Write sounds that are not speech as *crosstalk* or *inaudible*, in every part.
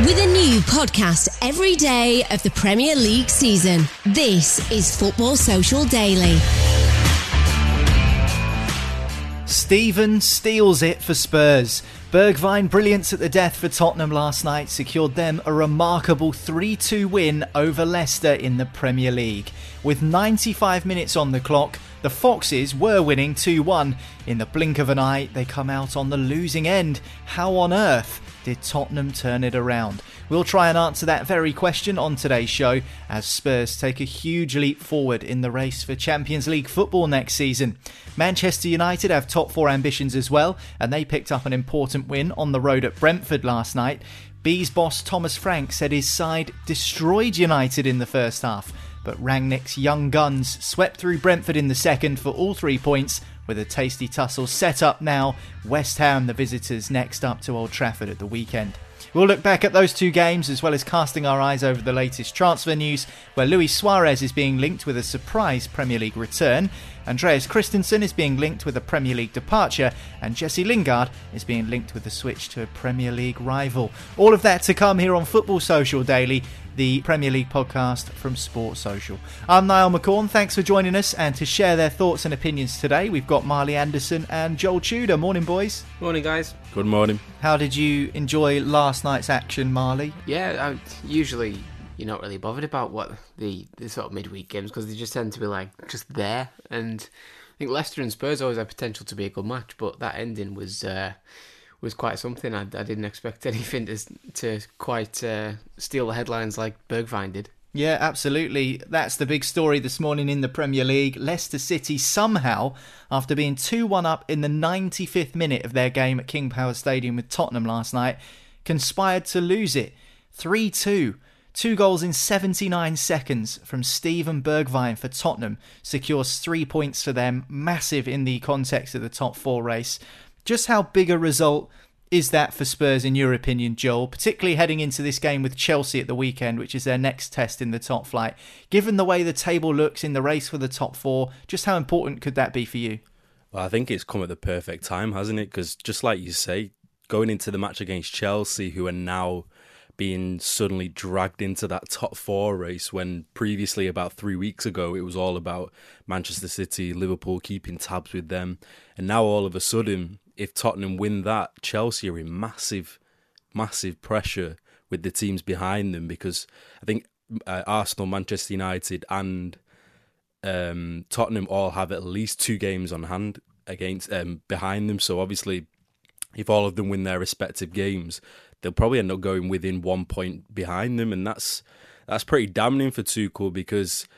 With a new podcast every day of the Premier League season, this is Football Social Daily. Steven steals it for Spurs. Bergwijn brilliance at the death for Tottenham last night secured them a remarkable 3-2 win over Leicester in the Premier League. With 95 minutes on the clock, the Foxes were winning 2-1. In the blink of an eye, they come out on the losing end. How on earth did Tottenham turn it around? We'll try and answer that very question on today's show as Spurs take a huge leap forward in the race for Champions League football next season. Manchester United have top four ambitions as well, and they picked up an important win on the road at Brentford last night. Bees boss Thomas Frank said his side destroyed United in the first half, but Rangnick's young guns swept through Brentford in the second for all three points with a tasty tussle set up now. West Ham, the visitors, next up to Old Trafford at the weekend. We'll look back at those two games as well as casting our eyes over the latest transfer news, where Luis Suarez is being linked with a surprise Premier League return, Andreas Christensen is being linked with a Premier League departure, and Jesse Lingard is being linked with a switch to a Premier League rival. All of that to come here on Football Social Daily the Premier League podcast from Sports Social. I'm Niall McCorn. Thanks for joining us and to share their thoughts and opinions today. We've got Marley Anderson and Joel Tudor. Morning, boys. Morning, guys. Good morning. How did you enjoy last night's action, Marley? Yeah, I, usually you're not really bothered about what the, the sort of midweek games because they just tend to be like just there. And I think Leicester and Spurs always have potential to be a good match, but that ending was. Uh, was quite something. I, I didn't expect *laughs* anything to to quite uh, steal the headlines like Bergwijn did. Yeah, absolutely. That's the big story this morning in the Premier League. Leicester City somehow, after being 2 1 up in the 95th minute of their game at King Power Stadium with Tottenham last night, conspired to lose it 3 2. Two goals in 79 seconds from Steven Bergwijn for Tottenham secures three points for them, massive in the context of the top four race. Just how big a result is that for Spurs, in your opinion, Joel, particularly heading into this game with Chelsea at the weekend, which is their next test in the top flight? Given the way the table looks in the race for the top four, just how important could that be for you? Well, I think it's come at the perfect time, hasn't it? Because just like you say, going into the match against Chelsea, who are now being suddenly dragged into that top four race when previously about three weeks ago it was all about Manchester City, Liverpool keeping tabs with them. And now all of a sudden if Tottenham win that, Chelsea are in massive, massive pressure with the teams behind them because I think uh, Arsenal, Manchester United, and um, Tottenham all have at least two games on hand against um, behind them. So obviously, if all of them win their respective games, they'll probably end up going within one point behind them, and that's that's pretty damning for Tuchel because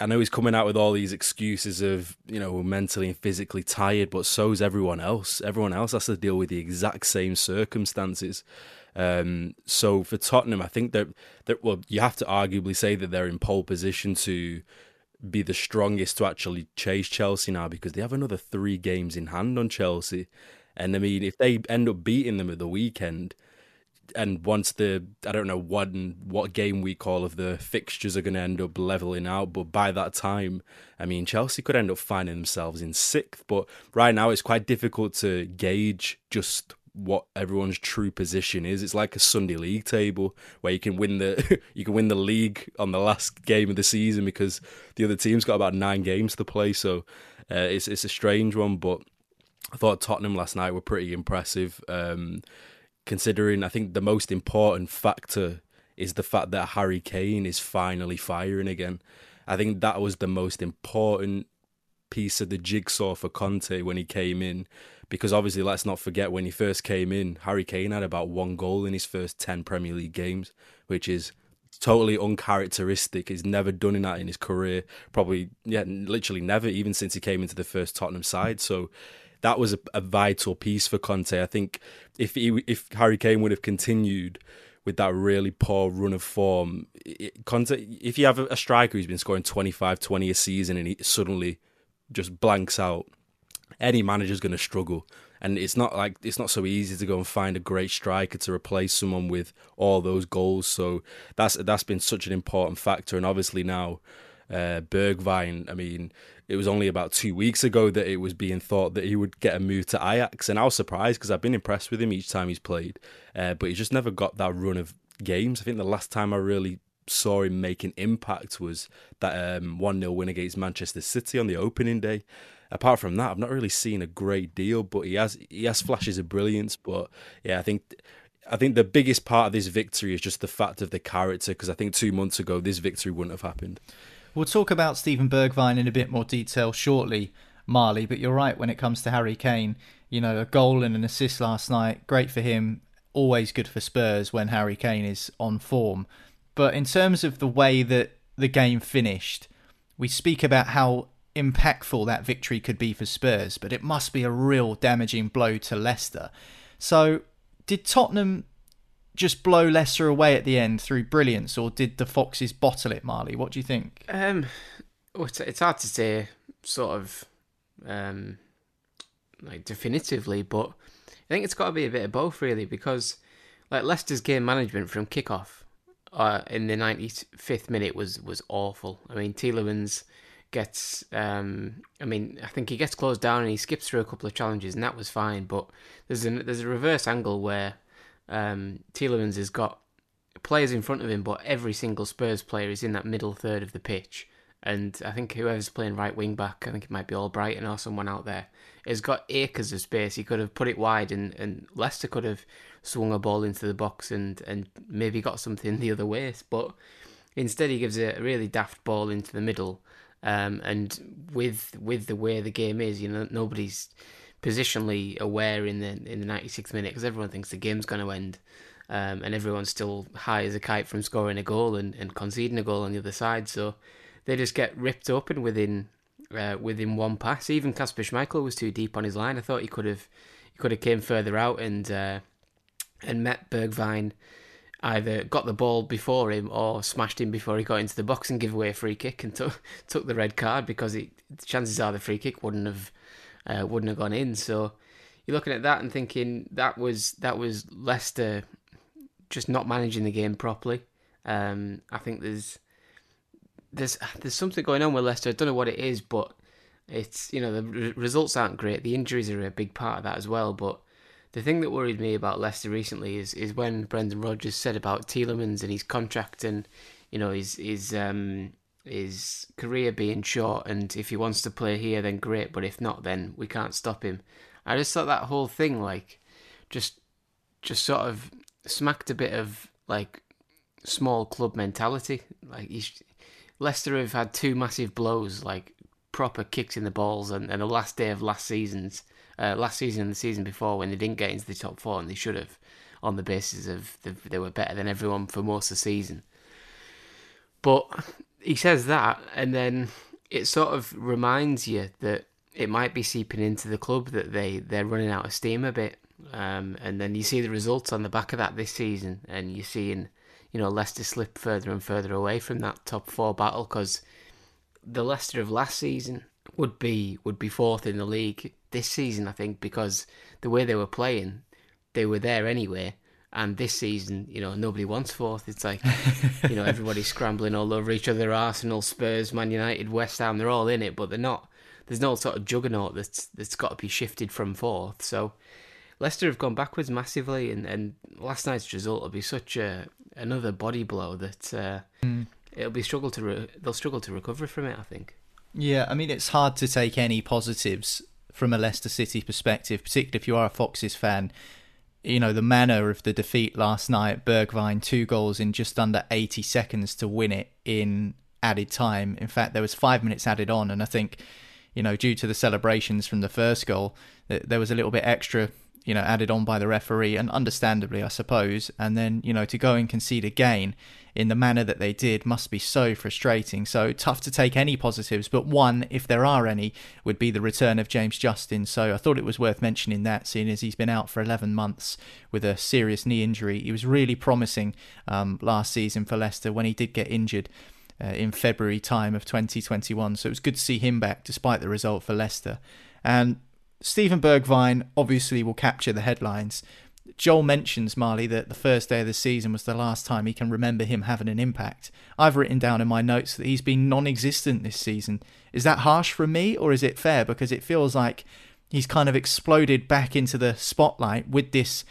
I know he's coming out with all these excuses of, you know, mentally and physically tired, but so's everyone else. Everyone else has to deal with the exact same circumstances. Um, so for Tottenham, I think that that well, you have to arguably say that they're in pole position to be the strongest to actually chase Chelsea now because they have another three games in hand on Chelsea. And I mean, if they end up beating them at the weekend, and once the I don't know what what game we call of the fixtures are going to end up leveling out, but by that time, I mean Chelsea could end up finding themselves in sixth. But right now, it's quite difficult to gauge just what everyone's true position is. It's like a Sunday league table where you can win the *laughs* you can win the league on the last game of the season because the other team's got about nine games to play. So uh, it's it's a strange one, but I thought Tottenham last night were pretty impressive. Um, considering I think the most important factor is the fact that Harry Kane is finally firing again. I think that was the most important piece of the jigsaw for Conte when he came in. Because obviously, let's not forget when he first came in, Harry Kane had about one goal in his first 10 Premier League games, which is totally uncharacteristic. He's never done that in his career. Probably, yeah, literally never, even since he came into the first Tottenham side. So that was a, a vital piece for Conte. I think if he, if Harry Kane would have continued with that really poor run of form, it, Conte, if you have a, striker who's been scoring 25, 20 a season and he suddenly just blanks out, any manager's going to struggle. And it's not like it's not so easy to go and find a great striker to replace someone with all those goals. So that's that's been such an important factor. And obviously now, uh, Bergwijn. I mean, it was only about two weeks ago that it was being thought that he would get a move to Ajax, and I was surprised because I've been impressed with him each time he's played, uh, but he just never got that run of games. I think the last time I really saw him make an impact was that um, 1 0 win against Manchester City on the opening day apart from that, I've not really seen a great deal. But he has he has flashes of brilliance. But yeah, I think I think the biggest part of this victory is just the fact of the character. Because I think two months ago this victory wouldn't have happened. We'll talk about Steven Bergwijn in a bit more detail shortly, Marley. But you're right when it comes to Harry Kane. You know, a goal and an assist last night, great for him. Always good for Spurs when Harry Kane is on form. But in terms of the way that the game finished, we speak about how impactful that victory could be for Spurs, but it must be a real damaging blow to Leicester. So, did Tottenham just blow Leicester away at the end through brilliance, or did the Foxes bottle it, Marley? What do you think? Um, it's hard to say, sort of, um, like definitively, but I think it's got to be a bit of both, really, because like Leicester's game management from kickoff uh, in the 95th minute was was awful. I mean, Tielemans gets um, I mean I think he gets closed down and he skips through a couple of challenges and that was fine but there's a there's a reverse angle where um, Tielemans has got players in front of him but every single Spurs player is in that middle third of the pitch. And I think whoever's playing right wing back I think it might be Albrighton or someone out there has got acres of space. He could have put it wide and, and Leicester could have swung a ball into the box and, and maybe got something the other way. But instead he gives a really daft ball into the middle. Um, and with with the way the game is, you know, nobody's positionally aware in the in the 96th minute because everyone thinks the game's going to end, um, and everyone's still high as a kite from scoring a goal and, and conceding a goal on the other side. So they just get ripped open within uh, within one pass. Even Kasper Schmeichel was too deep on his line. I thought he could have he could have came further out and uh, and met Bergwijn either got the ball before him or smashed him before he got into the box and give away a free kick and *laughs* took took the red card because it, chances are the free kick wouldn't have uh, wouldn't have gone in. So you're looking at that and thinking that was that was Leicester just not managing the game properly. Um, I think there's there's there's something going on with Leicester. I don't know what it is, but it's you know the results aren't great. The injuries are a big part of that as well, but the thing that worried me about Leicester recently is is when Brendan Rodgers said about Tielemans and his contract and you know his his um his career being short and if he wants to play here then great but if not then we can't stop him. I just thought that whole thing like just just sort of smacked a bit of like small club mentality. Like Leicester have had two massive blows, like proper kicks in the balls, and, and the last day of last season's uh, last season and the season before when they didn't get into the top four and they should have on the basis of the, they were better than everyone for most of the season. But he says that, and then it sort of reminds you that it might be seeping into the club that they they're running out of steam a bit. Um, and then you see the results on the back of that this season, and you're seeing you know Leicester slip further and further away from that top four battle because the Leicester of last season would be would be fourth in the league this season, I think, because the way they were playing, they were there anyway. And this season, you know, nobody wants fourth. It's like, you know, *laughs* everybody's scrambling all over each other. Arsenal, Spurs, Man United, West Ham, they're all in it, but they're not. There's no sort of juggernaut that's that's got to be shifted from fourth. So Leicester have gone backwards massively, and, and last night's result will be such a another body blow that uh, mm. it'll be struggle to re- they'll struggle to recover from it. I think. Yeah, I mean it's hard to take any positives from a Leicester City perspective, particularly if you are a Foxes fan. You know the manner of the defeat last night. Bergwijn two goals in just under eighty seconds to win it in added time. In fact, there was five minutes added on, and I think you know due to the celebrations from the first goal, there was a little bit extra you know, added on by the referee, and understandably, I suppose. And then, you know, to go and concede again in the manner that they did must be so frustrating. So tough to take any positives, but one, if there are any, would be the return of James Justin. So I thought it was worth mentioning that, seeing as he's been out for 11 months with a serious knee injury. He was really promising um, last season for Leicester when he did get injured. Uh, in February time of 2021, so it was good to see him back despite the result for Leicester. And Steven Bergwijn obviously will capture the headlines. Joel mentions Marley that the first day of the season was the last time he can remember him having an impact. I've written down in my notes that he's been non existent this season. Is that harsh from me, or is it fair? Because it feels like he's kind of exploded back into the spotlight with this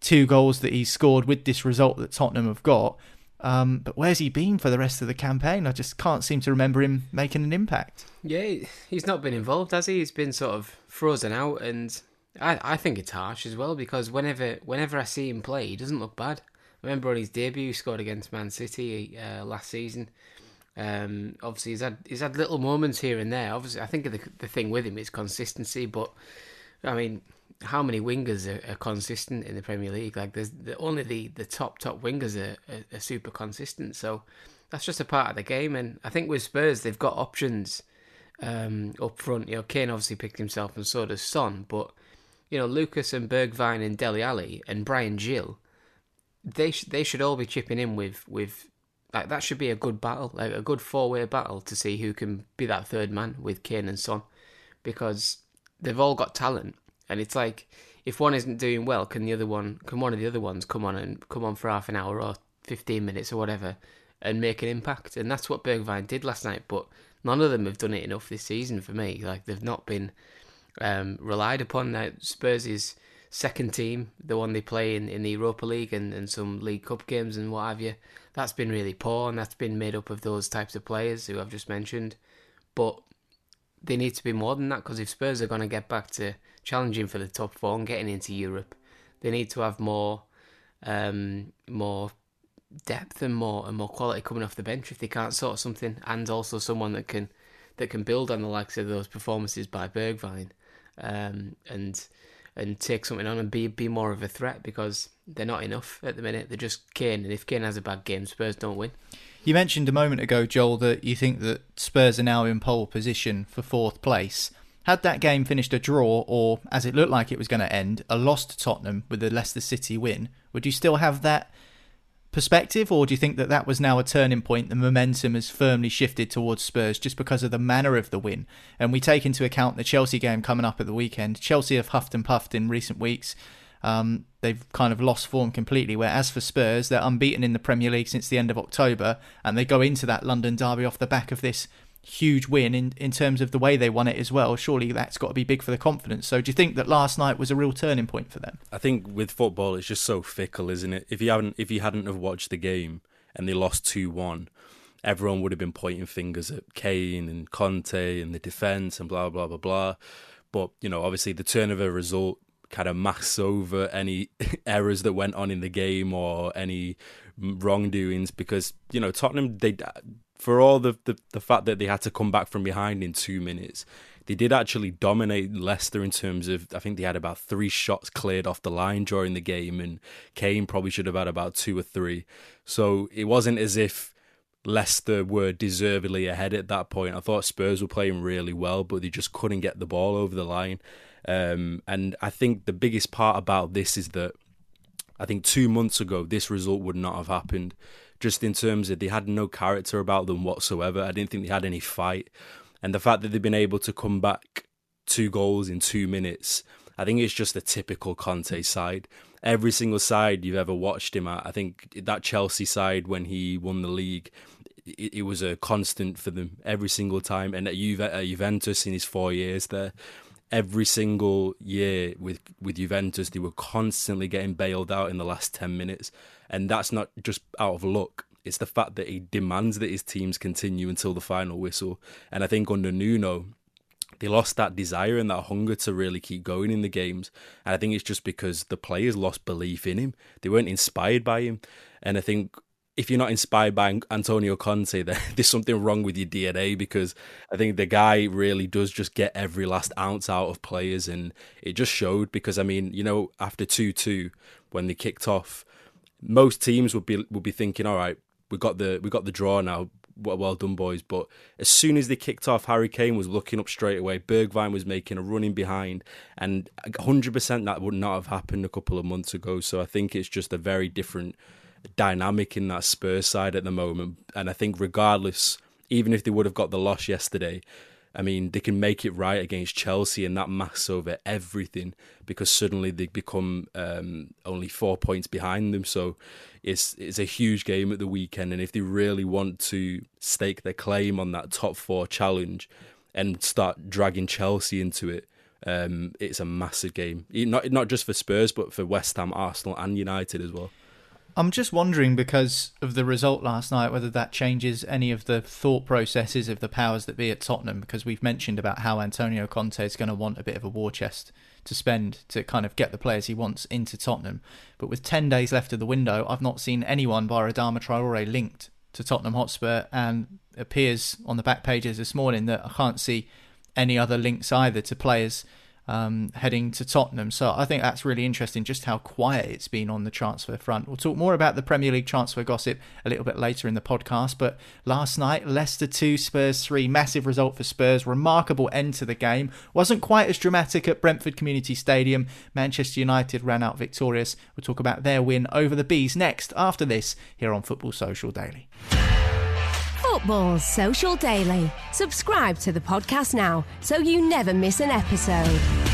two goals that he's scored, with this result that Tottenham have got. Um, but where's he been for the rest of the campaign? I just can't seem to remember him making an impact. Yeah, he's not been involved, has he? He's been sort of frozen out, and I, I think it's harsh as well because whenever whenever I see him play, he doesn't look bad. I remember on his debut, he scored against Man City uh, last season. Um, obviously, he's had he's had little moments here and there. Obviously, I think the the thing with him is consistency. But I mean, how many wingers are, are consistent in the Premier League? Like, there's the, only the, the top top wingers are, are, are super consistent. So that's just a part of the game. And I think with Spurs, they've got options um, up front. You know, Kane obviously picked himself, and so does Son. But you know, Lucas and Bergwijn and Dele Alli and Bryan Gil, they sh- they should all be chipping in with with like that should be a good battle, like a good four way battle to see who can be that third man with Kane and Son, because they've all got talent, and it's like if one isn't doing well, can the other one, can one of the other ones come on and come on for half an hour or fifteen minutes or whatever, and make an impact, and that's what Bergwijn did last night. But none of them have done it enough this season for me. Like they've not been um, relied upon. Now Spurs' second team, the one they play in, in the Europa League and, and some League Cup games and what have you, that's been really poor, and that's been made up of those types of players who I've just mentioned. But they need to be more than that because if Spurs are going to get back to challenging for the top four and getting into Europe, they need to have more, um, more depth and more and more quality coming off the bench if they can't sort something, and also someone that can that can build on the likes of those performances by Bergwijn, um, and and take something on and be be more of a threat because they're not enough at the minute. They're just Kane, and if Kane has a bad game, Spurs don't win. You mentioned a moment ago, Joel, that you think that Spurs are now in pole position for fourth place. Had that game finished a draw, or as it looked like it was going to end, a loss to Tottenham with the Leicester City win, would you still have that perspective, or do you think that that was now a turning point? The momentum has firmly shifted towards Spurs just because of the manner of the win. And we take into account the Chelsea game coming up at the weekend. Chelsea have huffed and puffed in recent weeks. Um, they've kind of lost form completely. Whereas for Spurs, they're unbeaten in the Premier League since the end of October, and they go into that London derby off the back of this huge win in, in terms of the way they won it as well. Surely that's got to be big for the confidence. So do you think that last night was a real turning point for them? I think with football it's just so fickle, isn't it? If you haven't if you hadn't have watched the game and they lost two one, everyone would have been pointing fingers at Kane and Conte and the defence and blah blah blah blah. But, you know, obviously the turn of a result kind of masks over any *laughs* errors that went on in the game or any wrongdoings because you know Tottenham they for all the, the, the fact that they had to come back from behind in two minutes, they did actually dominate Leicester in terms of I think they had about three shots cleared off the line during the game, and Kane probably should have had about two or three. So it wasn't as if Leicester were deservedly ahead at that point. I thought Spurs were playing really well, but they just couldn't get the ball over the line. Um, and I think the biggest part about this is that I think two months ago this result would not have happened just in terms of they had no character about them whatsoever. I didn't think they had any fight. And the fact that they've been able to come back two goals in two minutes, I think it's just a typical Conte side. every single side you've ever watched him at. I think that Chelsea side when he won the league, it, it was a constant for them every single time. And at, Juve, at Juventus in his four years there, every single year with with Juventus, they were constantly getting bailed out in the last ten minutes, and that's not just out of luck. It's the fact that he demands that his teams continue until the final whistle. And I think under Nuno, they lost that desire and that hunger to really keep going in the games. And I think it's just because the players lost belief in him. They weren't inspired by him. And I think if you're not inspired by Antonio Conte, then *laughs* there's something wrong with your DNA because I think the guy really does just get every last ounce out of players, and it just showed. Because I mean, you know, after two two, when they kicked off, most teams would be would be thinking, all right, we got the we got the draw now. Well, well done, boys. But as soon as they kicked off, Harry Kane was looking up straight away. Bergwijn was making a running behind, and 100% that would not have happened a couple of months ago. So I think it's just a very different dynamic in that Spurs side at the moment. And I think, regardless, even if they would have got the loss yesterday, I mean, they can make it right against Chelsea, and that masks over everything because suddenly they become um, only four points behind them. So it's it's a huge game at the weekend, and if they really want to stake their claim on that top four challenge and start dragging Chelsea into it, um, it's a massive game. Not not just for Spurs, but for West Ham, Arsenal, and United as well. I'm just wondering because of the result last night whether that changes any of the thought processes of the powers that be at Tottenham because we've mentioned about how Antonio Conte is going to want a bit of a war chest to spend to kind of get the players he wants into Tottenham. But with 10 days left of the window, I've not seen anyone bar Adama Traore linked to Tottenham Hotspur and appears on the back pages this morning that I can't see any other links either to players um, heading to Tottenham. So I think that's really interesting just how quiet it's been on the transfer front. We'll talk more about the Premier League transfer gossip a little bit later in the podcast. But last night, Leicester 2, Spurs 3, massive result for Spurs, remarkable end to the game. Wasn't quite as dramatic at Brentford Community Stadium. Manchester United ran out victorious. We'll talk about their win over the Bees next after this here on Football Social Daily. Football Social Daily. Subscribe to the podcast now so you never miss an episode.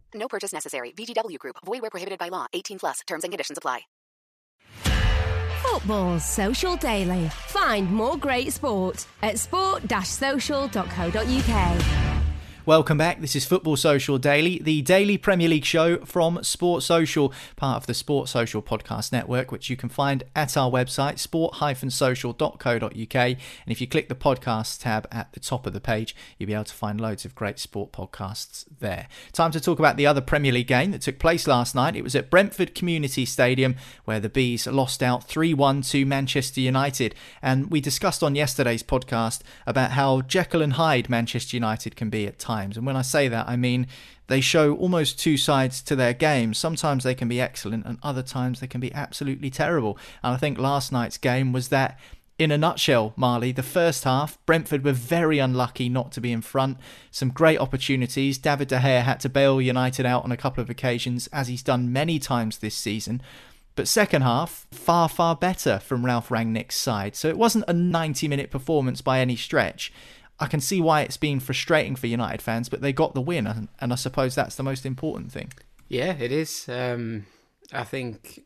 No purchase necessary. VGW Group. Void where prohibited by law. 18 plus. Terms and conditions apply. Football Social Daily. Find more great sport at sport-social.co.uk. Welcome back. This is Football Social Daily, the daily Premier League show from Sport Social, part of the Sport Social Podcast Network, which you can find at our website, sport-social.co.uk. And if you click the podcast tab at the top of the page, you'll be able to find loads of great sport podcasts there. Time to talk about the other Premier League game that took place last night. It was at Brentford Community Stadium, where the Bees lost out 3 1 to Manchester United. And we discussed on yesterday's podcast about how Jekyll and Hyde Manchester United can be at times times. And when I say that, I mean they show almost two sides to their game. Sometimes they can be excellent, and other times they can be absolutely terrible. And I think last night's game was that. In a nutshell, Marley, the first half, Brentford were very unlucky not to be in front. Some great opportunities. David De Gea had to bail United out on a couple of occasions, as he's done many times this season. But second half, far, far better from Ralph Rangnick's side. So it wasn't a 90 minute performance by any stretch. I can see why it's been frustrating for United fans, but they got the win, and I suppose that's the most important thing. Yeah, it is. Um, I think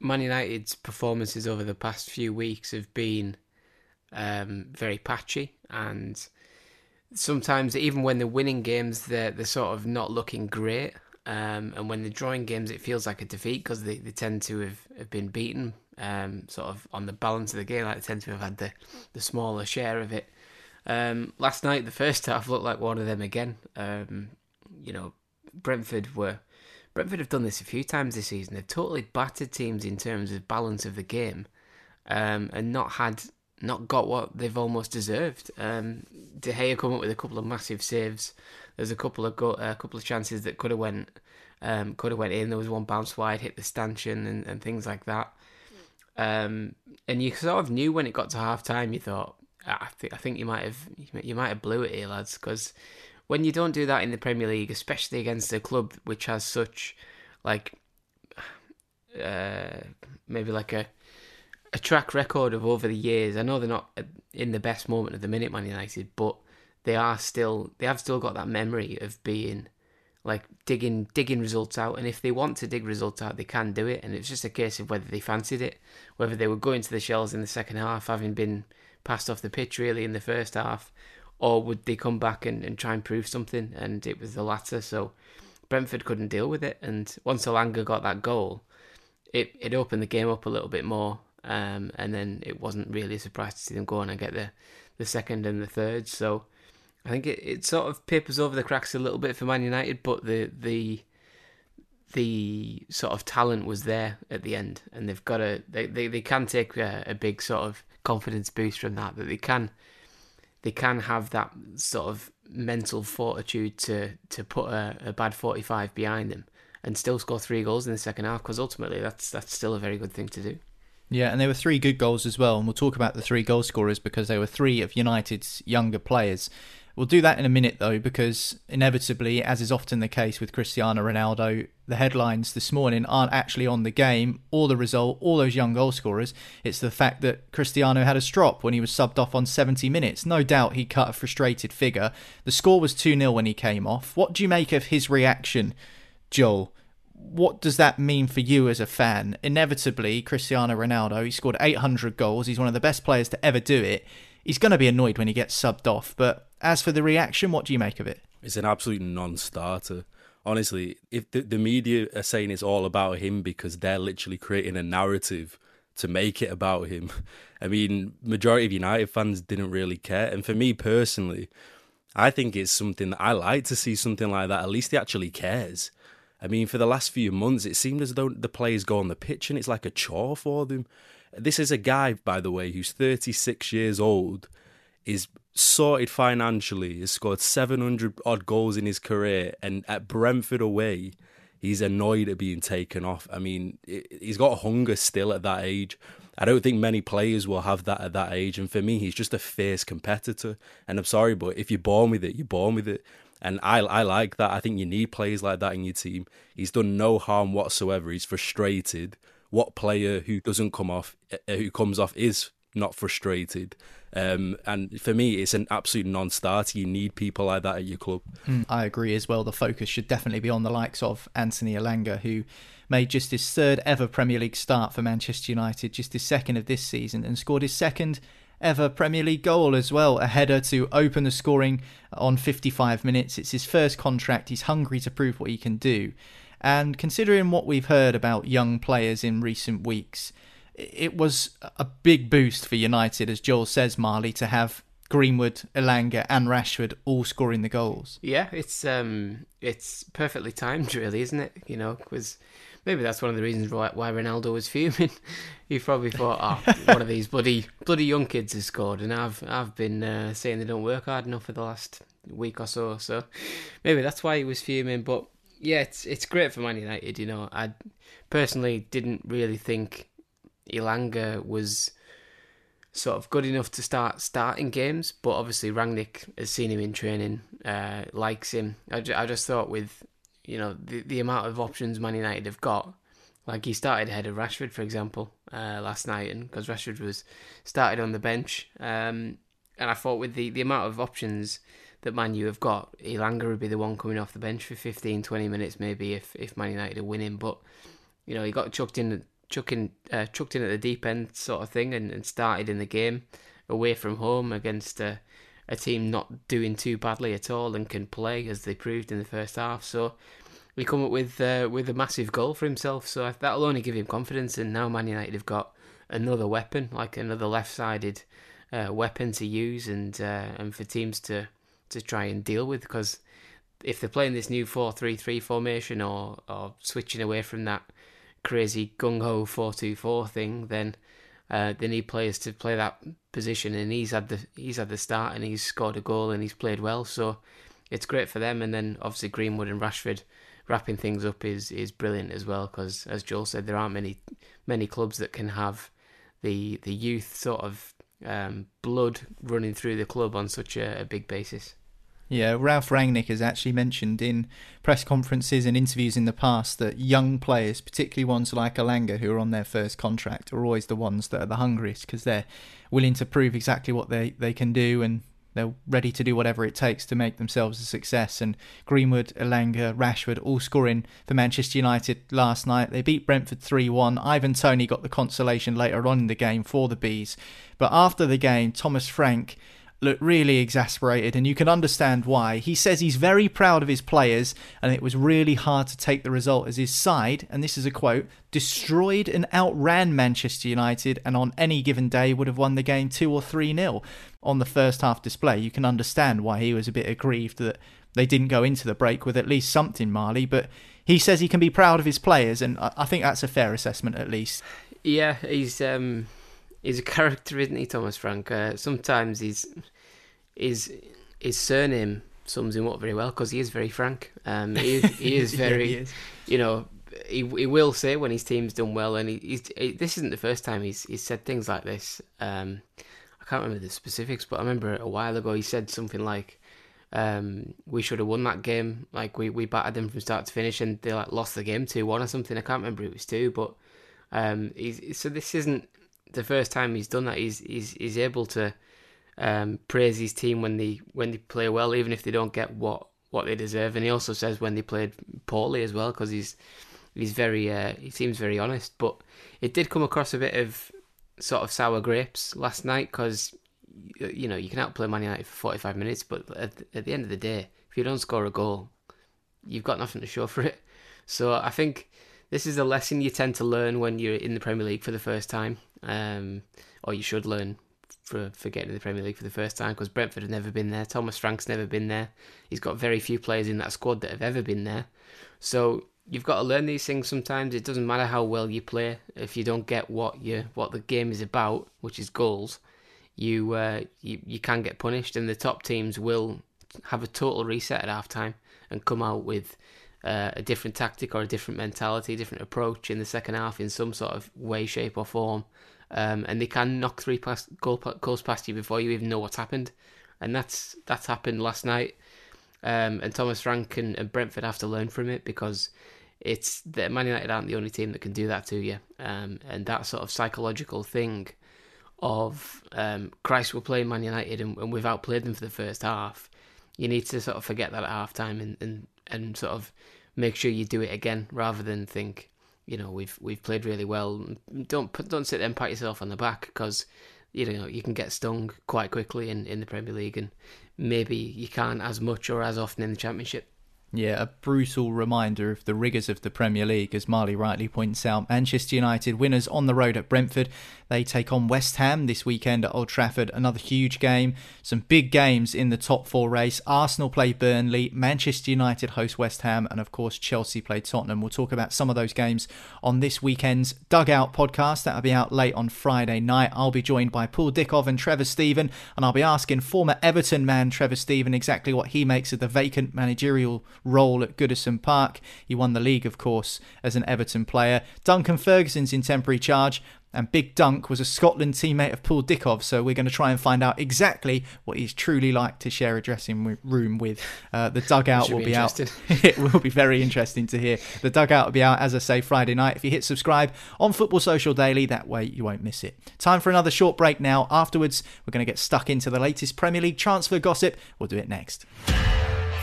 Man United's performances over the past few weeks have been um, very patchy, and sometimes even when they're winning games, they're they're sort of not looking great. um, and when they're drawing games, it feels like a defeat because they, they tend to have, have been beaten, um, sort of on the balance of the game. Like they tend to have had the, the smaller share of it. Um, last night, the first *laughs* half looked like one of them again. Um, you know, Brentford were Brentford have done this a few times this season. They've totally battered teams in terms of balance of the game, um, and not had not got what they've almost deserved. Um, De Gea come up with a couple of massive saves. There's a couple of go- a couple of chances that could have went um, could have went in. There was one bounce wide, hit the stanchion, and, and things like that. Um, and you sort of knew when it got to half time. You thought, I think I think you might have you might have blew it here, lads, because when you don't do that in the Premier League, especially against a club which has such like *sighs* uh, maybe like a a track record of over the years. I know they're not in the best moment of the minute, Man United, but they are still they have still got that memory of being like digging digging results out. And if they want to dig results out, they can do it. And it's just a case of whether they fancied it, whether they were going to the shells in the second half, having been passed off the pitch really in the first half, or would they come back and, and try and prove something? And it was the latter. So Brentford couldn't deal with it. And once Elanga got that goal, it it opened the game up a little bit more. Um, and then it wasn't really a surprise to see them go on and get the, the second and the third. So I think it, it sort of papers over the cracks a little bit for Man United, but the the the sort of talent was there at the end, and they've got a they they, they can take a, a big sort of confidence boost from that. That they can they can have that sort of mental fortitude to to put a, a bad forty five behind them and still score three goals in the second half because ultimately that's that's still a very good thing to do. Yeah, and there were three good goals as well, and we'll talk about the three goal scorers because they were three of United's younger players. We'll do that in a minute though, because inevitably, as is often the case with Cristiano Ronaldo, the headlines this morning aren't actually on the game or the result or those young goal scorers. It's the fact that Cristiano had a strop when he was subbed off on 70 minutes. No doubt he cut a frustrated figure. The score was 2 0 when he came off. What do you make of his reaction, Joel? what does that mean for you as a fan? Inevitably, Cristiano Ronaldo, he scored 800 goals. He's one of the best players to ever do it. He's going to be annoyed when he gets subbed off. But as for the reaction, what do you make of it? It's an absolute non starter. Honestly, if the, the media are saying it's all about him because they're literally creating a narrative to make it about him, *laughs* I mean, majority of United fans didn't really care. And for me personally, I think it's something that I like to see something like that. At least he actually cares. I mean, for the last few months, it seemed as though the players go on the pitch and it's like a chore for them. This is a guy, by the way, who's 36 years old, is sorted financially, has scored 700 odd goals in his career, and at Brentford away, he's annoyed at being taken off. I mean, he's got hunger still at that age. I don't think many players will have that at that age. And for me, he's just a fierce competitor. And I'm sorry, but if you're born with it, you're born with it. And I I like that. I think you need players like that in your team. He's done no harm whatsoever. He's frustrated. What player who doesn't come off, uh, who comes off, is not frustrated. Um, and for me, it's an absolute non-starter. You need people like that at your club. Mm, I agree as well. The focus should definitely be on the likes of Anthony Elanga, who made just his third ever Premier League start for Manchester United, just his second of this season, and scored his second ever Premier League goal as well. A header to open the scoring on 55 minutes. It's his first contract. He's hungry to prove what he can do. And considering what we've heard about young players in recent weeks, it was a big boost for United, as Joel says, Marley, to have Greenwood, Elanga, and Rashford all scoring the goals. Yeah, it's um, it's perfectly timed, really, isn't it? You know, because maybe that's one of the reasons why, why Ronaldo was *laughs* fuming. he probably thought, "Oh, one of these bloody bloody young kids has scored," and I've I've been uh, saying they don't work hard enough for the last week or so. So maybe that's why he was fuming. But yeah, it's it's great for Man United. You know, I personally didn't really think Elanga was sort of good enough to start starting games, but obviously Rangnick has seen him in training, uh, likes him. I, ju- I just thought with you know the the amount of options Man United have got, like he started ahead of Rashford, for example, uh, last night, and because Rashford was started on the bench, um, and I thought with the the amount of options that Man U have got, Elanga would be the one coming off the bench for 15, 20 minutes maybe if if Man United are winning, but you know he got chucked in chucking uh, chucked in at the deep end sort of thing and, and started in the game away from home against a, a team not doing too badly at all and can play as they proved in the first half. So he come up with uh, with a massive goal for himself. So that'll only give him confidence. And now Man United have got another weapon, like another left-sided uh, weapon to use, and uh, and for teams to to try and deal with. Because if they're playing this new four-three-three formation or or switching away from that crazy gung ho four-two-four thing, then uh, they need players to play that position. And he's had the he's had the start, and he's scored a goal, and he's played well. So it's great for them. And then obviously Greenwood and Rashford wrapping things up is is brilliant as well because as Joel said, there aren't many many clubs that can have the the youth sort of um, blood running through the club on such a, a big basis. Yeah, Ralph Rangnick has actually mentioned in press conferences and interviews in the past that young players, particularly ones like Elanga who are on their first contract, are always the ones that are the hungriest because they're willing to prove exactly what they, they can do and they're ready to do whatever it takes to make themselves a success. And Greenwood, Elanga, Rashford all scoring for Manchester United last night. They beat Brentford 3 1. Ivan Toney got the consolation later on in the game for the Bees. But after the game, Thomas Frank looked really exasperated, and you can understand why. He says he's very proud of his players, and it was really hard to take the result as his side, and this is a quote, destroyed and outran Manchester United, and on any given day would have won the game 2 or 3 0 on the first half display. You can understand why he was a bit aggrieved that they didn't go into the break with at least something, Marley, but he says he can be proud of his players, and I think that's a fair assessment at least. Yeah, he's um, he's a character, isn't he, Thomas Frank? Uh, sometimes he's his his surname sums him up very well because he is very frank. Um, he, he *laughs* is very, yeah, he is. you know, he he will say when his team's done well, and he, he's he, this isn't the first time he's he's said things like this. Um, I can't remember the specifics, but I remember a while ago he said something like, um, "We should have won that game. Like we, we battered them from start to finish, and they like lost the game two one or something. I can't remember it was two, but um, he's, so this isn't the first time he's done that. He's he's he's able to um, praise his team when they when they play well, even if they don't get what what they deserve. And he also says when they played poorly as well, because he's he's very uh, he seems very honest. But it did come across a bit of sort of sour grapes last night because you know you can outplay Man United for 45 minutes, but at, at the end of the day, if you don't score a goal, you've got nothing to show for it. So I think this is a lesson you tend to learn when you're in the Premier League for the first time, um, or you should learn for, for getting to the Premier League for the first time because Brentford have never been there. Thomas Frank's never been there. He's got very few players in that squad that have ever been there. So you've got to learn these things sometimes. It doesn't matter how well you play if you don't get what you what the game is about, which is goals. You uh, you you can get punished, and the top teams will have a total reset at half time and come out with uh, a different tactic or a different mentality, different approach in the second half in some sort of way, shape, or form um, and they can knock three past, goal, goals past you before you even know what's happened, and that's that's happened last night. Um, and Thomas Frank and, and, Brentford have to learn from it because it's that Man United aren't the only team that can do that to you, um, and that sort of psychological thing of um, Christ, we're playing Man United and, and, we've outplayed them for the first half. You need to sort of forget that at half time and, and, and sort of make sure you do it again rather than think you know we've we've played really well. Don't don't sit there and pat yourself on the back because you know you can get stung quite quickly in, in the Premier League, and maybe you can't as much or as often in the Championship. Yeah, a brutal reminder of the rigours of the Premier League, as Marley rightly points out. Manchester United winners on the road at Brentford. They take on West Ham this weekend at Old Trafford. Another huge game. Some big games in the top four race. Arsenal play Burnley, Manchester United host West Ham, and of course Chelsea play Tottenham. We'll talk about some of those games on this weekend's Dugout podcast. That'll be out late on Friday night. I'll be joined by Paul Dickov and Trevor Steven, and I'll be asking former Everton man Trevor Steven exactly what he makes of the vacant managerial role at Goodison Park. He won the league, of course, as an Everton player. Duncan Ferguson's in temporary charge. And Big Dunk was a Scotland teammate of Paul Dickov, so we're going to try and find out exactly what he's truly like to share a dressing room with. Uh, the *laughs* dugout will be, be out. *laughs* it will be very interesting to hear. The dugout will be out, as I say, Friday night. If you hit subscribe on Football Social Daily, that way you won't miss it. Time for another short break now. Afterwards, we're going to get stuck into the latest Premier League transfer gossip. We'll do it next.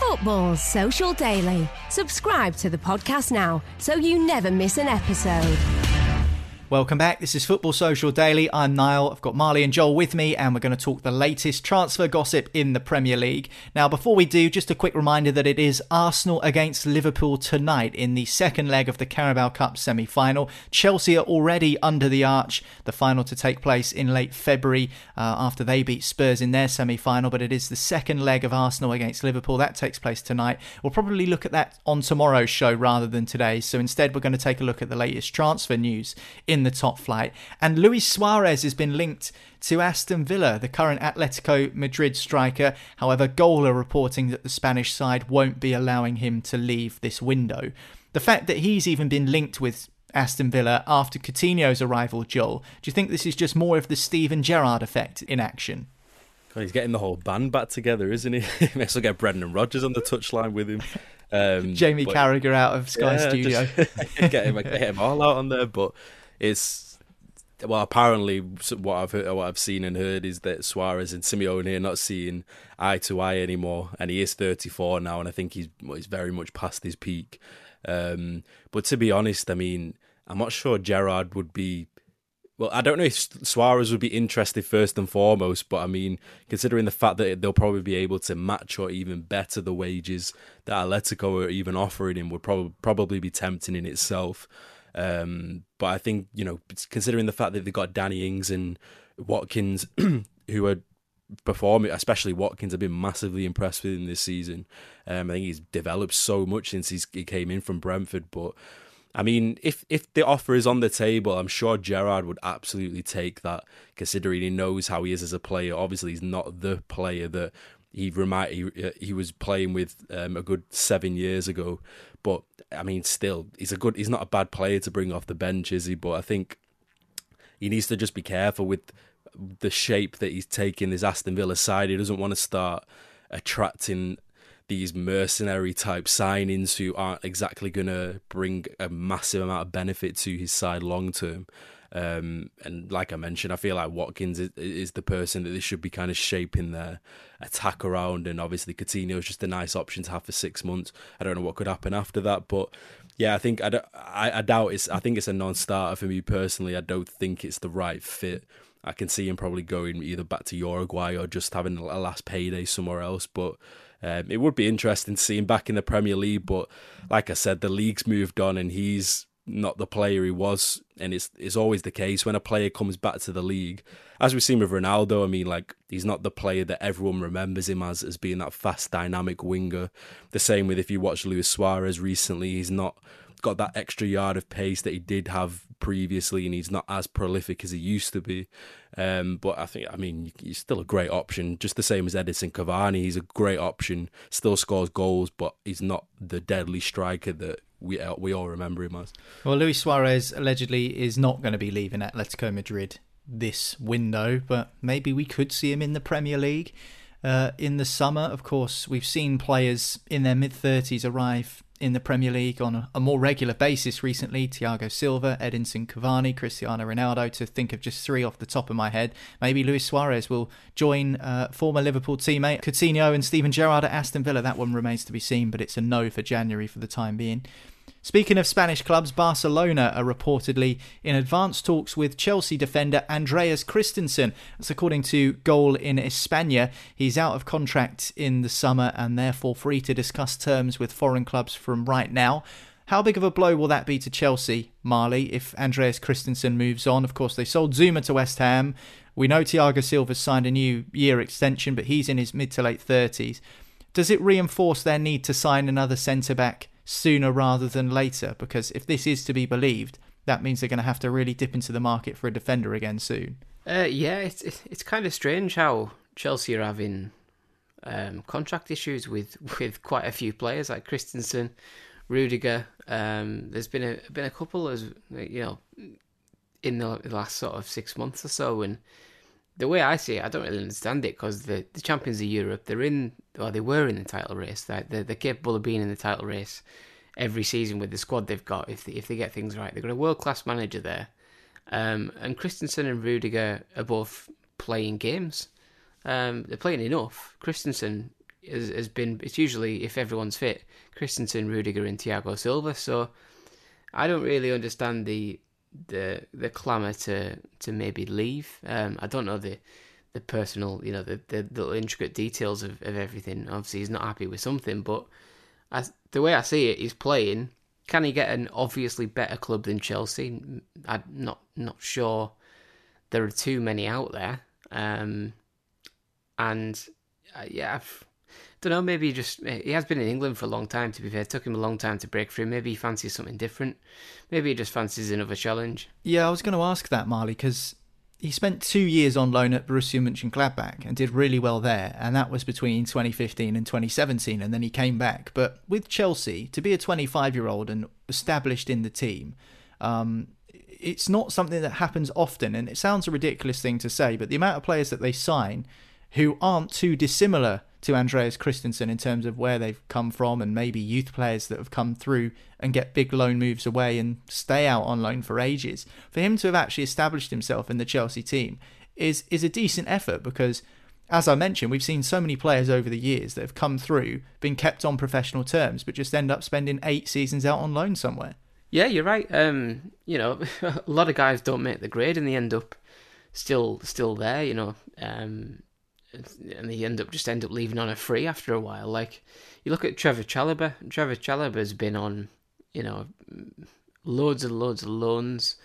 Football's Social Daily. Subscribe to the podcast now so you never miss an episode. Welcome back. This is Football Social Daily. I'm Niall. I've got Marley and Joel with me, and we're going to talk the latest transfer gossip in the Premier League. Now, before we do, just a quick reminder that it is Arsenal against Liverpool tonight in the second leg of the Carabao Cup semi final. Chelsea are already under the arch, the final to take place in late February uh, after they beat Spurs in their semi final, but it is the second leg of Arsenal against Liverpool. That takes place tonight. We'll probably look at that on tomorrow's show rather than today. So instead, we're going to take a look at the latest transfer news in the top flight. And Luis Suarez has been linked to Aston Villa, the current Atletico Madrid striker. However, Goal are reporting that the Spanish side won't be allowing him to leave this window. The fact that he's even been linked with Aston Villa after Coutinho's arrival, Joel, do you think this is just more of the Steven Gerrard effect in action? God, he's getting the whole band back together, isn't he? *laughs* he may also get Brendan Rodgers on the touchline with him. Um, Jamie but- Carragher out of Sky Yeah, Studio. just *laughs* get him, get him all out on there. But it's well, apparently what I've heard, what I've seen and heard is that Suarez and Simeone are not seeing eye to eye anymore, and he is 34 now, and I think he's he's very much past his peak. Um, but to be honest, I mean, I'm not sure Gerrard would be. Well, I don't know if Suarez would be interested first and foremost, but I mean, considering the fact that they'll probably be able to match or even better the wages that Atletico are even offering him, would probably probably be tempting in itself. Um, but I think you know, considering the fact that they've got Danny Ings and Watkins, *clears throat* who are performing, especially Watkins, have been massively impressed with him this season. Um, I think he's developed so much since he came in from Brentford, but. I mean, if if the offer is on the table, I'm sure Gerrard would absolutely take that, considering he knows how he is as a player. Obviously, he's not the player that he remind he, he was playing with um, a good seven years ago. But I mean, still, he's a good. He's not a bad player to bring off the bench, is he? But I think he needs to just be careful with the shape that he's taking this Aston Villa side. He doesn't want to start attracting these mercenary type signings who aren't exactly going to bring a massive amount of benefit to his side long term. Um, and like I mentioned, I feel like Watkins is, is the person that they should be kind of shaping their attack around. And obviously, Coutinho is just a nice option to have for six months. I don't know what could happen after that, but yeah, I think I, I, I doubt it's. I think it's a non-starter for me personally. I don't think it's the right fit. I can see him probably going either back to Uruguay or just having a last payday somewhere else. But um, it would be interesting to see him back in the Premier League. But like I said, the league's moved on and he's not the player he was. And it's it's always the case when a player comes back to the league. As we've seen with Ronaldo, I mean, like he's not the player that everyone remembers him as as being that fast, dynamic winger. The same with if you watch Luis Suarez recently, he's not got that extra yard of pace that he did have previously, and he's not as prolific as he used to be. Um, but I think, I mean, he's still a great option, just the same as Edinson Cavani. He's a great option, still scores goals, but he's not the deadly striker that we uh, we all remember him as. Well, Luis Suarez allegedly is not going to be leaving Atletico Madrid this window, but maybe we could see him in the Premier League uh, in the summer. Of course, we've seen players in their mid 30s arrive in the Premier League on a, more regular basis recently. Thiago Silva, Edinson Cavani, Cristiano Ronaldo, to think of just three off the top of my head. Maybe Luis Suarez will join uh, former Liverpool teammate Coutinho and Steven Gerrard at Aston Villa. That one remains to be seen, but it's a no for January for the time being. Speaking of Spanish clubs, Barcelona are reportedly in advanced talks with Chelsea defender Andreas Christensen. That's according to Goal in España. He's out of contract in the summer and therefore free to discuss terms with foreign clubs from right now. How big of a blow will that be to Chelsea, Marley, if Andreas Christensen moves on? Of course, they sold Zouma to West Ham. We know Thiago Silva's signed a new year extension, but he's in his mid to late 30s. Does it reinforce their need to sign another centre back sooner rather than later? Because if this is to be believed, that means they're going to have to really dip into the market for a defender again soon. Uh, yeah, it's it's kind of strange how Chelsea are having um, contract issues with, *laughs* with quite a few players like Christensen, Rudiger. Um, there's been a been a couple as you know in the last sort of six months or so, and the way I see it, I don't really understand it because the, the champions of Europe, they're in, or they were in the title race. They're, they're, they're capable of being in the title race every season with the squad they've got if they, if they get things right. They've got a world class manager there, um, and Christensen and Rudiger are both playing games. Um, they're playing enough. Christensen has, has been. It's usually if everyone's fit, Christensen, Rudiger, and Thiago Silva. So I don't really understand the the the clamour to to maybe leave. Um, I don't know the the personal, you know, the the, the intricate details of, of everything. Obviously, he's not happy with something, but as the way I see it, he's playing. Can he get an obviously better club than Chelsea? I'm not not sure. There are too many out there, um, and uh, yeah, I've, don't know. Maybe he just he has been in England for a long time. To be fair, it took him a long time to break through. Maybe he fancies something different. Maybe he just fancies another challenge. Yeah, I was going to ask that, Marley, because he spent two years on loan at Borussia Mönchengladbach and did really well there, and that was between 2015 and 2017, and then he came back. But with Chelsea, to be a 25-year-old and established in the team, um, it's not something that happens often, and it sounds a ridiculous thing to say, but the amount of players that they sign who aren't too dissimilar to Andreas Christensen in terms of where they've come from and maybe youth players that have come through and get big loan moves away and stay out on loan for ages. For him to have actually established himself in the Chelsea team is is a decent effort because as I mentioned, we've seen so many players over the years that have come through, been kept on professional terms, but just end up spending eight seasons out on loan somewhere. Yeah, you're right. Um, you know, *laughs* a lot of guys don't make the grade and they end up still still there. You know, um, and they end up just end up leaving on a free after a while. Like you look at Trevor Chalobah. Trevor Chalobah's been on, you know, loads and loads of loans.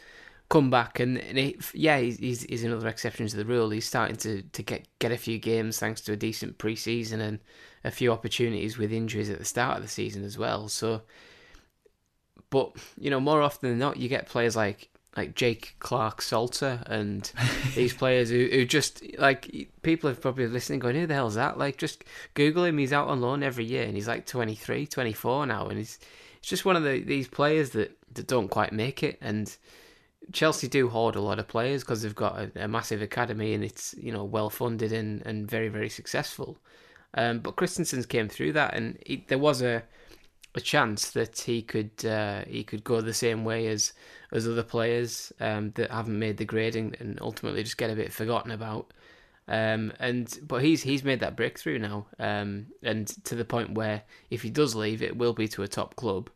Come back and, and he, yeah, he's, he's another exception to the rule. He's starting to, to get get a few games thanks to a decent preseason and a few opportunities with injuries at the start of the season as well. So, but you know, more often than not, you get players like like Jake Clarke-Salter and *laughs* these players who, who just like people are probably listening going who the hell's that? Like just google him. He's out on loan every year and he's like 23 24 now and he's it's just one of the these players that, that don't quite make it. And Chelsea do hoard a lot of players because they've got a, a, massive academy and it's you know well funded and, and very very successful. Um, but Christensen's came through that and he, there was a a chance that he could uh, he could go the same way as as other players um, that haven't made the grading and ultimately just get a bit forgotten about. Um, and but he's he's made that breakthrough now, um, and to the point where if he does leave, it will be to a top club.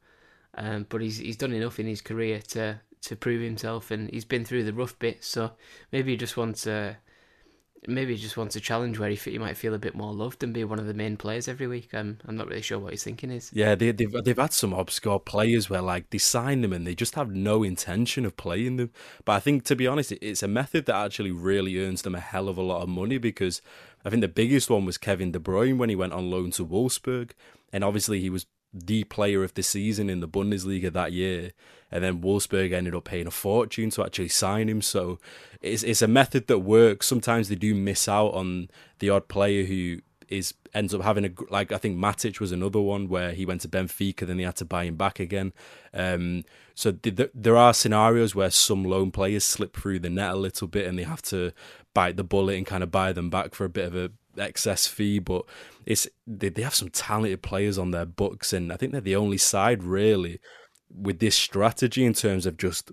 Um, but he's he's done enough in his career to to prove himself, and he's been through the rough bits. So maybe he just wants a maybe he just wants a challenge where he, he might feel a bit more loved and be one of the main players every week. Um, I'm not really sure what he's thinking is. Yeah, they, they've they've had some obscure players where like they sign them and they just have no intention of playing them. But I think to be honest, it's a method that actually really earns them a hell of a lot of money because I think the biggest one was Kevin De Bruyne when he went on loan to Wolfsburg, and obviously he was the player of the season in the Bundesliga that year. And then Wolfsburg ended up paying a fortune to actually sign him. So it's it's a method that works. Sometimes they do miss out on the odd player who is ends up having a like I think Matic was another one where he went to Benfica, then they had to buy him back again. Um, so th- there are scenarios where some loan players slip through the net a little bit, and they have to bite the bullet and kind of buy them back for a bit of a excess fee, but it's they, they have some talented players on their books, and I think they're the only side really with this strategy in terms of just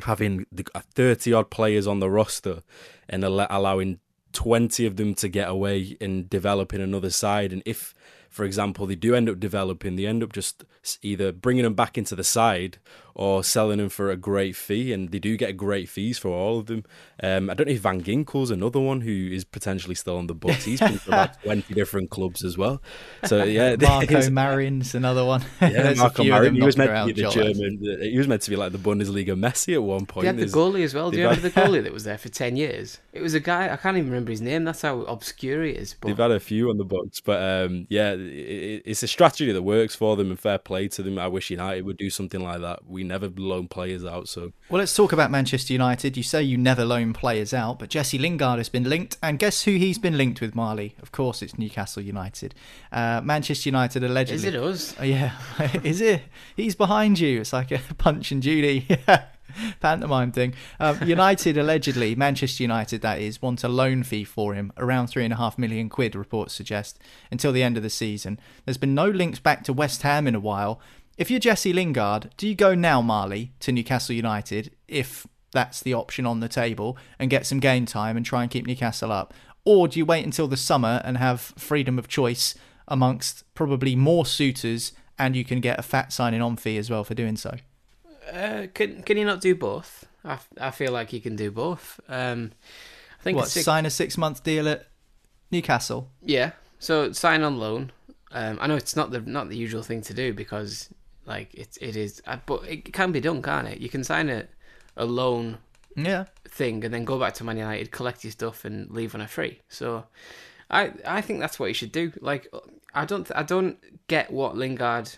having the thirty odd players on the roster and allowing twenty of them to get away and develop in another side, and if for example, they do end up developing, they end up just either bringing them back into the side or selling them for a great fee, and they do get great fees for all of them. Um, I don't know if Van Ginkel's another one who is potentially still on the books. He's been for about *laughs* 20 different clubs as well. So, *laughs* yeah. *laughs* Marko Marin's another one. Yeah, Marko Marin. He was meant to be the German, he was meant to be like the Bundesliga Messi at one point. He had the goalie as well. Do you remember the goalie that was there for 10 years? It was a guy, I can't even remember his name. That's how obscure he is. But... They've had a few on the books, but um, yeah, it, it's a strategy that works for them and fair play to them. I wish United would do something like that. We never loan players out. So well, let's talk about Manchester United. You say you never loan players out, but Jesse Lingard has been linked, and guess who he's been linked with? Marley, of course, it's Newcastle United. Uh, Manchester United allegedly. Is it us? Oh, yeah, *laughs* is it? He's behind you. It's like a *laughs* punch and Judy. *laughs* pantomime thing. Um, United allegedly, Manchester United that is, want a loan fee for him, around three and a half million quid, reports suggest, until the end of the season. There's been no links back to West Ham in a while, if you're Jesse Lingard, do you go now, Marley, to Newcastle United if that's the option on the table and get some game time and try and keep Newcastle up? Or do you wait until the summer and have freedom of choice amongst probably more suitors and you can get a fat signing on fee as well for doing so? Uh, can can you not do both? I, I feel like you can do both. Um, I think what six... sign a six month deal at Newcastle. Yeah, so sign on loan. Um, I know it's not the not the usual thing to do because like it it is, uh, but it can be done, can't it? You can sign a a loan yeah thing and then go back to Man United, collect your stuff, and leave on a free. So, I I think that's what you should do. Like I don't I don't get what Lingard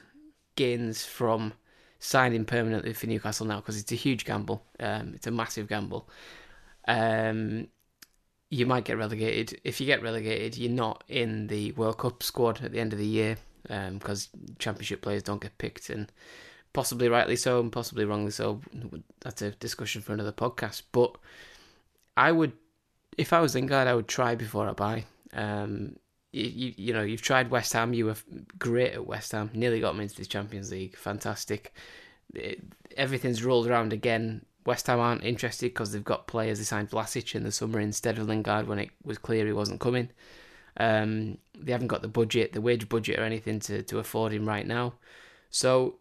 gains from signing permanently for Newcastle now because it's a huge gamble. Um, it's a massive gamble. Um, you might get relegated. If you get relegated, you're not in the World Cup squad at the end of the year because um, championship players don't get picked, and possibly rightly so, and possibly wrongly so. That's a discussion for another podcast. But I would, if I was Lingard, I would try before I buy. Um, you, you, you know, you've tried West Ham. You were great at West Ham. Nearly got them into the Champions League. Fantastic. It, everything's rolled around again. West Ham aren't interested because they've got players. They signed Vlasic in the summer instead of Lingard when it was clear he wasn't coming. Um, they haven't got the budget, the wage budget, or anything to, to afford him right now. So,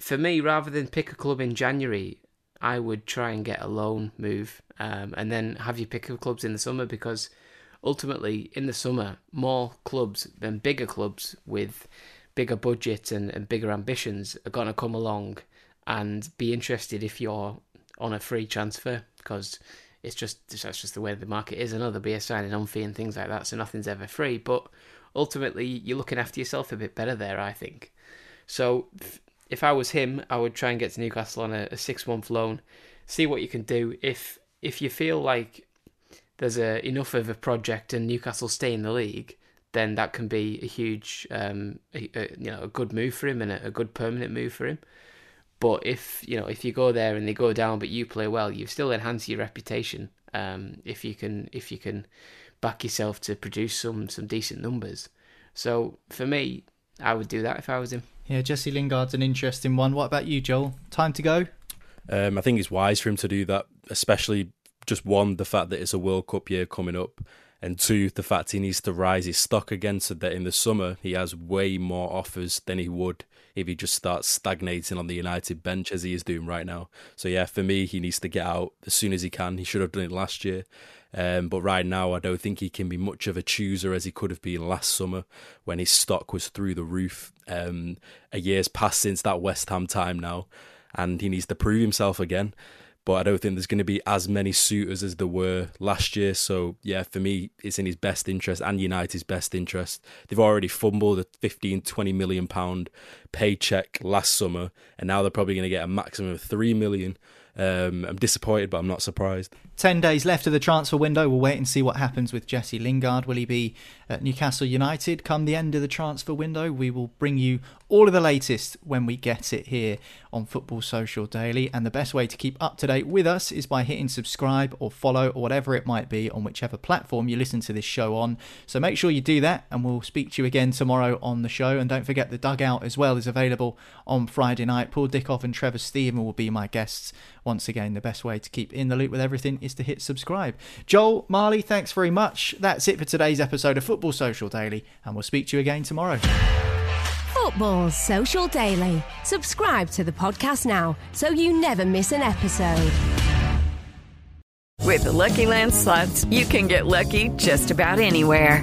for me, rather than pick a club in January, I would try and get a loan move um, and then have you pick up clubs in the summer because ultimately, in the summer, more clubs than bigger clubs with bigger budgets and, and bigger ambitions are going to come along and be interested if you're on a free transfer because it's just that's just the way the market is. I know there'll be a signing on fee and things like that, so nothing's ever free. But ultimately, you're looking after yourself a bit better there, I think. So if I was him, I would try and get to Newcastle on a, a six month loan, see what you can do. If if you feel like there's a enough of a project and Newcastle stay in the league, then that can be a huge, um, a, a, you know, a good move for him and a, a good permanent move for him. But if you know if you go there and they go down, but you play well, you still enhance your reputation. Um, if you can if you can back yourself to produce some some decent numbers. So for me, I would do that if I was him. Yeah, Jesse Lingard's an interesting one. What about you, Joel? Time to go. Um, I think it's wise for him to do that, especially just one the fact that it's a World Cup year coming up, and two the fact he needs to rise his stock again so that in the summer he has way more offers than he would if he just starts stagnating on the United bench as he is doing right now. So yeah, for me, he needs to get out as soon as he can. He should have done it last year. Um, but right now, I don't think he can be much of a chooser as he could have been last summer when his stock was through the roof. Um, a year's passed since that West Ham time now, and he needs to prove himself again but I don't think there's going to be as many suitors as there were last year. So yeah, for me, it's in his best interest and United's best interest. They've already fumbled a 15, 20 million pound paycheck last summer, and now they're probably going to get a maximum of three million. Um, I'm disappointed, but I'm not surprised. 10 days left of the transfer window. We'll wait and see what happens with Jesse Lingard. Will he be at Newcastle United come the end of the transfer window? We will bring you all of the latest when we get it here on Football Social Daily. And the best way to keep up to date with us is by hitting subscribe or follow or whatever it might be on whichever platform you listen to this show on. So make sure you do that, and we'll speak to you again tomorrow on the show. And don't forget the dugout as well is available on Friday night. Paul Dickov and Trevor Steven will be my guests once again, the best way to keep in the loop with everything is to hit subscribe. Joel, Marley, thanks very much. That's it for today's episode of Football Social Daily, and we'll speak to you again tomorrow. Football Social Daily. Subscribe to the podcast now so you never miss an episode. With the Lucky Land slots, you can get lucky just about anywhere.